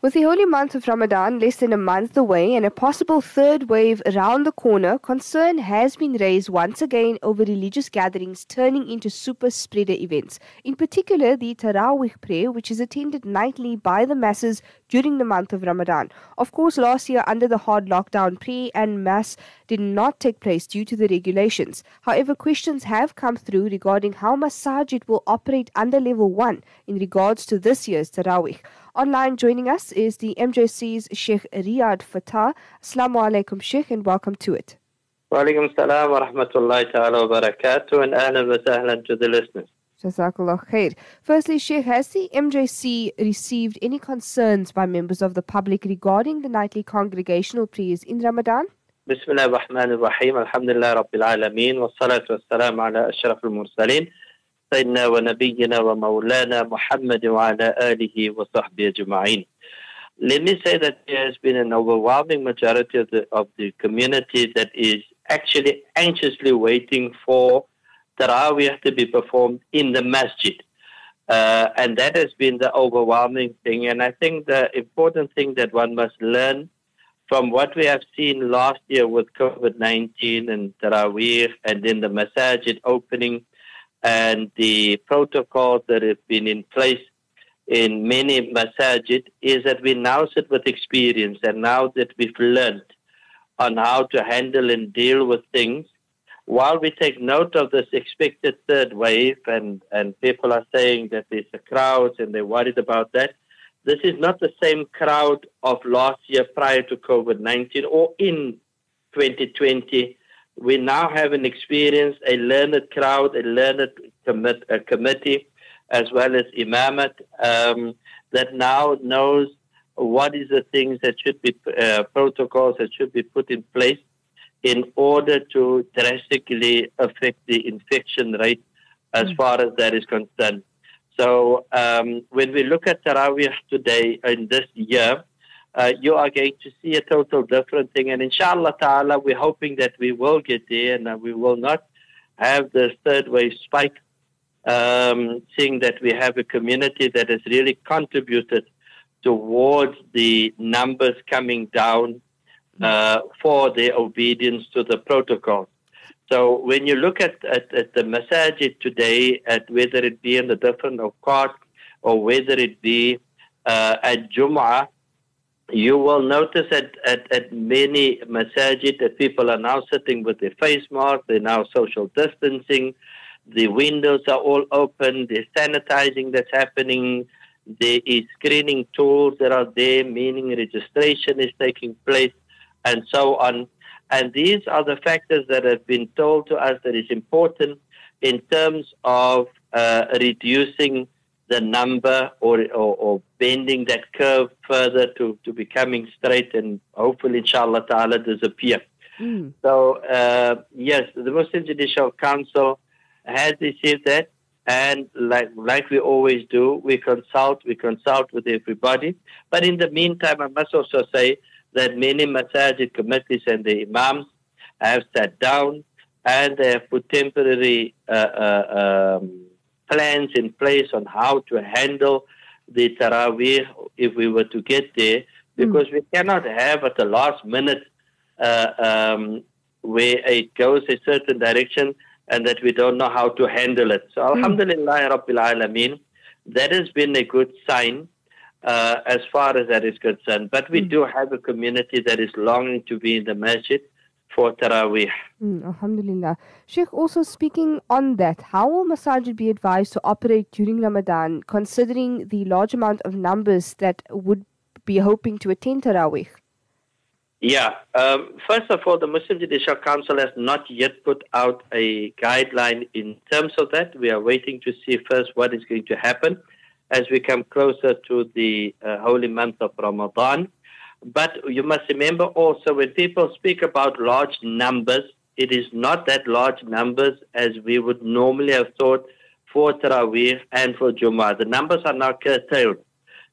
With the holy month of Ramadan less than a month away and a possible third wave around the corner, concern has been raised once again over religious gatherings turning into super spreader events. In particular, the Taraweeh prayer, which is attended nightly by the masses during the month of Ramadan. Of course, last year under the hard lockdown, prayer and mass did not take place due to the regulations. However, questions have come through regarding how Masajid will operate under level 1 in regards to this year's Tarawih. Online joining us is the MJC's Sheikh Riyad Fataar. Assalamu alaikum, Sheikh, and welcome to it. Wa alaikum salam wa rahmatullahi ta'ala wa barakatuh, and ahlan wa sahlan to the listeners. Jazakallah khair. Firstly, Sheikh, has the MJC received any concerns by members of the public regarding the nightly congregational prayers in Ramadan? بسم الله الرحمن الرحيم الحمد لله رب العالمين والصلاة والسلام على أشرف المرسلين سيدنا ونبينا ومولانا محمد وعلى آله وصحبه أجمعين. Let me say that there has been an overwhelming majority of the, of the community that is actually anxiously waiting for Taraweeh to be performed in the masjid. Uh, and that has been the overwhelming thing. And I think the important thing that one must learn from what we have seen last year with COVID 19 and Taraweeh and then the masajid opening and the protocols that have been in place in many masajid is that we now sit with experience and now that we've learned on how to handle and deal with things. While we take note of this expected third wave and, and people are saying that there's a crowd and they're worried about that, this is not the same crowd of last year prior to COVID 19 or in 2020 we now have an experience, a learned crowd, a learned commit, a committee, as well as imamat, um, that now knows what is the things that should be uh, protocols that should be put in place in order to drastically affect the infection rate as mm. far as that is concerned. So um, when we look at Taraweeh today in this year, uh, you are going to see a total different thing. And inshallah ta'ala, we're hoping that we will get there and we will not have the third wave spike, um, seeing that we have a community that has really contributed towards the numbers coming down uh, for their obedience to the protocols. So when you look at, at, at, the masajid today, at whether it be in the different awqat or whether it be uh, at Jum'ah, you will notice at, at, at many masajid that people are now sitting with their face mask, they're now social distancing, the windows are all open, there's sanitizing that's happening, there is screening tools that are there, meaning registration is taking place, and so on. And these are the factors that have been told to us that is important in terms of uh, reducing the number or, or, or, bending that curve further to, to becoming straight and hopefully, inshallah ta'ala, disappear. Mm. So, uh, yes, the Muslim Judicial Council has received that. And like, like we always do, we consult, we consult with everybody. But in the meantime, I must also say that many masajid committees and the imams have sat down and they have put temporary uh, uh, um, plans in place on how to handle the Taraweeh if we were to get there, because mm. we cannot have at the last minute uh, um, where it goes a certain direction and that we don't know how to handle it. So, mm. Alhamdulillah, Rabbil Alameen, that has been a good sign uh, as far as that is concerned. But we mm. do have a community that is longing to be in the masjid for Taraweeh. Mm, alhamdulillah. Sheikh, also speaking on that, how will Masajid be advised to operate during Ramadan, considering the large amount of numbers that would be hoping to attend Taraweeh? Yeah. Um, first of all, the Muslim Judicial Council has not yet put out a guideline in terms of that. We are waiting to see first what is going to happen as we come closer to the uh, holy month of Ramadan. But you must remember also when people speak about large numbers, it is not that large numbers as we would normally have thought for Taraweeh and for Jummah. The numbers are now curtailed.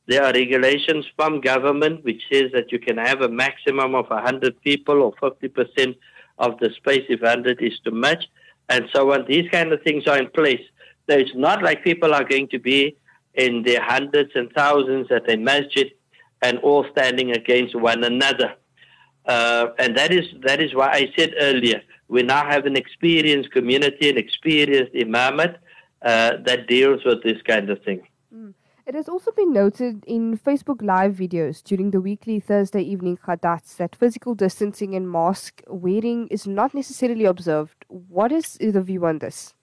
There are regulations from government which says that you can have a maximum of 100 people or 50% of the space if 100 is too much and so on. These kind of things are in place. So it's not like people are going to be in their hundreds and thousands at a masjid and all standing against one another. Uh, and that is that is why I said earlier we now have an experienced community, an experienced imamate uh, that deals with this kind of thing. Mm. It has also been noted in Facebook Live videos during the weekly Thursday evening khadats that physical distancing and mask wearing is not necessarily observed. What is the view on this?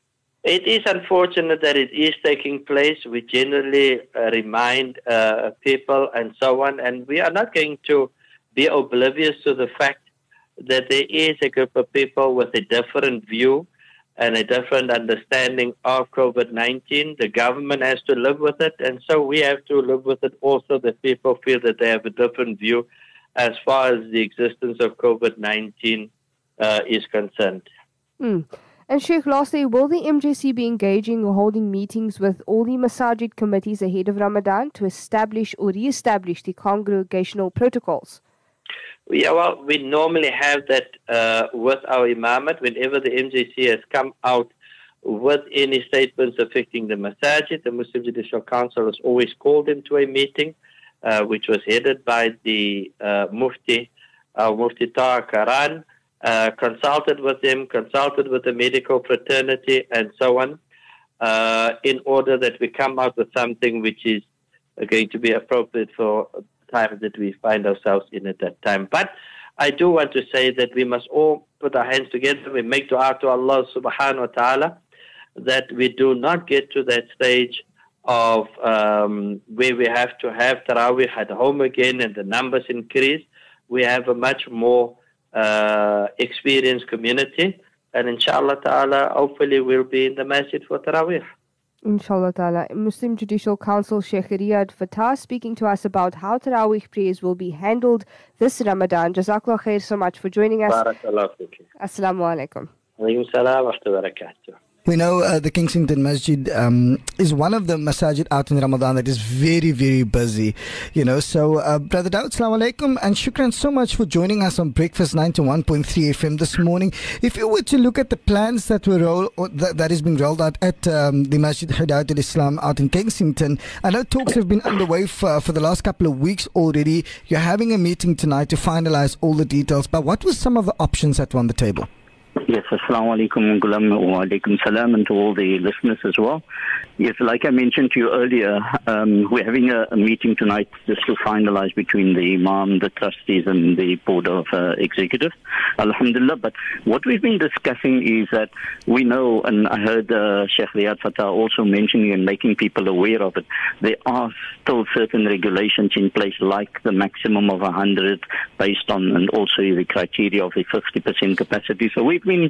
It is unfortunate that it is taking place. We generally uh, remind uh, people and so on, and we are not going to be oblivious to the fact that there is a group of people with a different view and a different understanding of COVID 19. The government has to live with it, and so we have to live with it also that people feel that they have a different view as far as the existence of COVID 19 uh, is concerned. Mm. And Sheikh, lastly, will the MJC be engaging or holding meetings with all the masajid committees ahead of Ramadan to establish or re-establish the congregational protocols? Yeah, well, we normally have that uh, with our imamate whenever the MJC has come out with any statements affecting the masajid. The Muslim Judicial Council has always called them to a meeting, uh, which was headed by the uh, Mufti, uh, Mufti Taha Karan, uh, consulted with them, consulted with the medical fraternity, and so on, uh, in order that we come out with something which is going to be appropriate for the time that we find ourselves in at that time. But I do want to say that we must all put our hands together. We make dua to Allah subhanahu wa ta'ala that we do not get to that stage of um, where we have to have Taraweeh at home again and the numbers increase. We have a much more uh, experienced community. And inshallah ta'ala, hopefully we'll be in the masjid for Taraweeh. Inshallah ta'ala. Muslim Judicial Council Sheikh Riyad Fataar speaking to us about how Taraweeh prayers will be handled this Ramadan. Jazakallah khair so much for joining us. Barakallah. Assalamu alaikum. Alaikum salam wa barakatuh. We know uh, the Kensington Masjid um, is one of the masajid out in Ramadan that is very, very busy. You know, so uh, Brother Daud, Assalamu alaikum, and shukran so much for joining us on Breakfast 91.3 FM this morning. If you were to look at the plans that were roll, that, that is being rolled out at um, the Masjid Hidayat al Islam out in Kensington, I know talks have been underway for, for the last couple of weeks already. You're having a meeting tonight to finalize all the details, but what were some of the options that were on the table? Yes, assalamu alaikum wa alaikum salam and to all the listeners as well. Yes, like I mentioned to you earlier, um, we're having a, a, meeting tonight just to finalize between the Imam, the trustees and the board of uh, executive. Alhamdulillah. But what we've been discussing is that we know, and I heard uh, Sheikh Riyad Fataar also mentioning and making people aware of it, there are still certain regulations in place like the maximum of 100 based on and also the criteria of the 50% capacity. So we've been,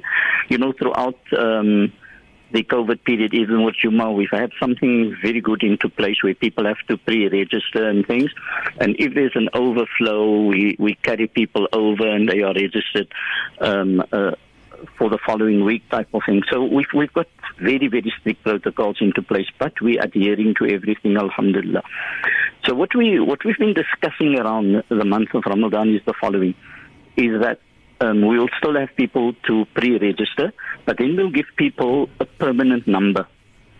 you know, throughout um, the COVID period, even with Juma, we've had something very good into place where people have to pre-register and things. And if there's an overflow, we, we carry people over and they are registered um, uh, for the following week type of thing. So we've, we've got very, very strict protocols into place, but we're adhering to everything, alhamdulillah. So what, we, what we've been discussing around the month of Ramadan is the following, is that um, we'll still have people to pre-register, but then we'll give people a permanent number,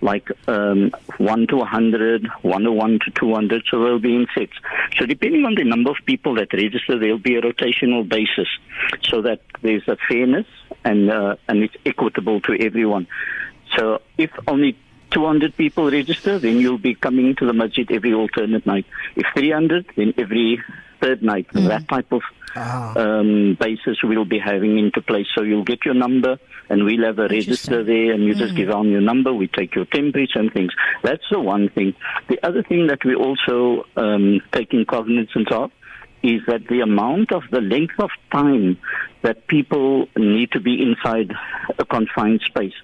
like um, 1 to 100, 101 to 200, so they'll be in sets. So depending on the number of people that register, there'll be a rotational basis, so that there's a fairness and, uh, and it's equitable to everyone. So if only 200 people register, then you'll be coming to the masjid every alternate night. If 300, then every third night. Mm. That type of ah. um, basis we'll be having into place. So you'll get your number, and we'll have a register there, and you mm. just give on your number. We take your temperature and things. That's the one thing. The other thing that we also um, taking cognizance of is that the amount of the length of time that people need to be inside a confined space.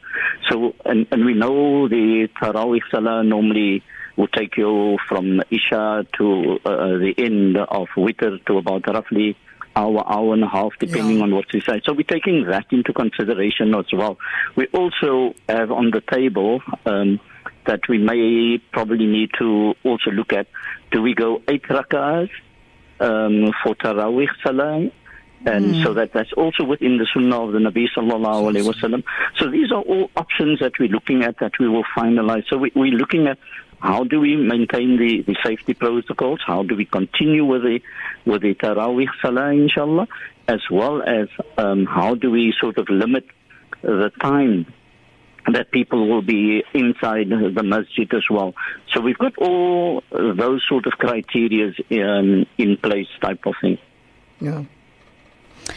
So, and, and we know the Tarawih Salah normally will take you from Isha to uh, the end of Witr to about roughly hour, hour and a half, depending yeah. on what you say. So we're taking that into consideration as well. We also have on the table um, that we may probably need to also look at, do we go eight rak'ahs um, for Tarawih Salah and mm. so that that's also within the Sunnah of the Nabi Sallallahu Alaihi Wasallam. So these are all options that we're looking at that we will finalize. So we, we're looking at How do we maintain the, the safety protocols? How do we continue with the with the Taraweeh Salah, inshallah? As well as um, how do we sort of limit the time that people will be inside the masjid as well. So we've got all those sort of criteria um, in place, type of thing. Yeah.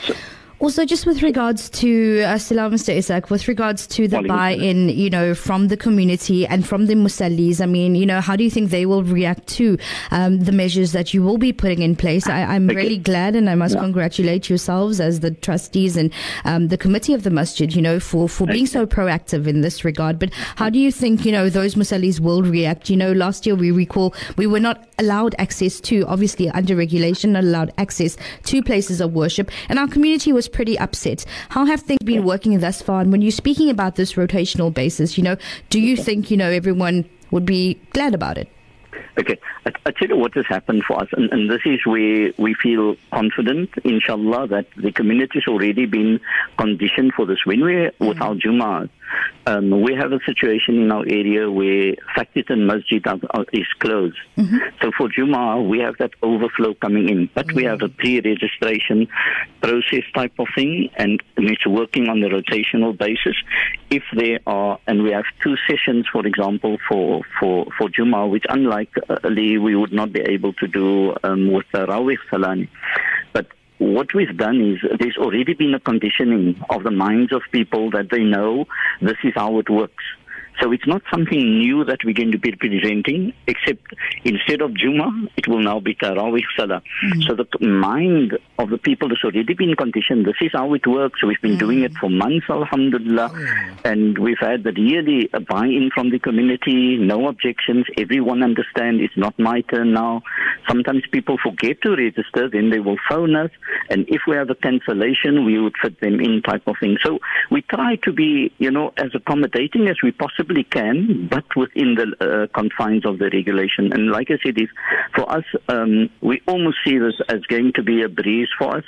So, Also, just with regards to uh, Salam, Mr. Isak, with regards to the Walaikum buy-in, you know, from the community and from the musallis, I mean, you know, how do you think they will react to um, the measures that you will be putting in place? I, I'm Okay. really glad, and I must Yeah. congratulate yourselves as the trustees and um, the committee of the masjid, you know, for for being so proactive in this regard. But how do you think, you know, those musallis will react? You know, last year we recall we were not allowed access to, obviously under regulation, not allowed access to places of worship, and our community was pretty upset. How have things been working thus far? And when you're speaking about this rotational basis, you know, do you think, you know, everyone would be glad about it? Okay, I, I tell you what has happened for us, and, and this is where we feel confident, inshallah, that the community has already been conditioned for this. When we're with mm. our Jummah, um, we have a situation in our area where Fakitan Masjid are, are, is closed. So for Jummah, we have that overflow coming in, but we have a pre-registration process type of thing, and it's working on the rotational basis. If there are, and we have two sessions, for example, for for for Jummah, which unlike uh, we would not be able to do um, with the Rawih Salani, what we've done is there's already been a conditioning of the minds of people that they know this is how it works. So it's not something new that we're going to be presenting, except instead of Juma, it will now be Tarawih Salah. Mm. So the mind of the people has already been conditioned. This is how it works. We've been mm. doing it for months, Alhamdulillah. And we've had the really a buy-in from the community, no objections. Everyone understands it's not my turn now. Sometimes people forget to register, then they will phone us. And if we have a cancellation, we would fit them in type of thing. So we try to be, you know, as accommodating as we possibly can, but within the uh, confines of the regulation. And like I said, is for us, um, we almost see this as going to be a breeze for us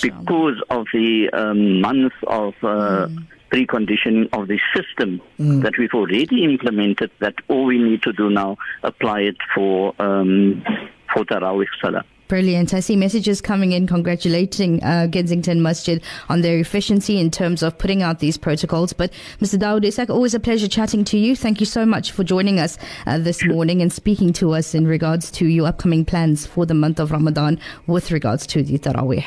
because of the um, months of uh, preconditioning of the system that we've already implemented. That all we need to do now apply it for um, for Tarawih Salah. Brilliant. I see messages coming in congratulating uh, Kensington Masjid on their efficiency in terms of putting out these protocols. But Mr. Dawood Isak, always a pleasure chatting to you. Thank you so much for joining us uh, this morning and speaking to us in regards to your upcoming plans for the month of Ramadan with regards to the Taraweeh.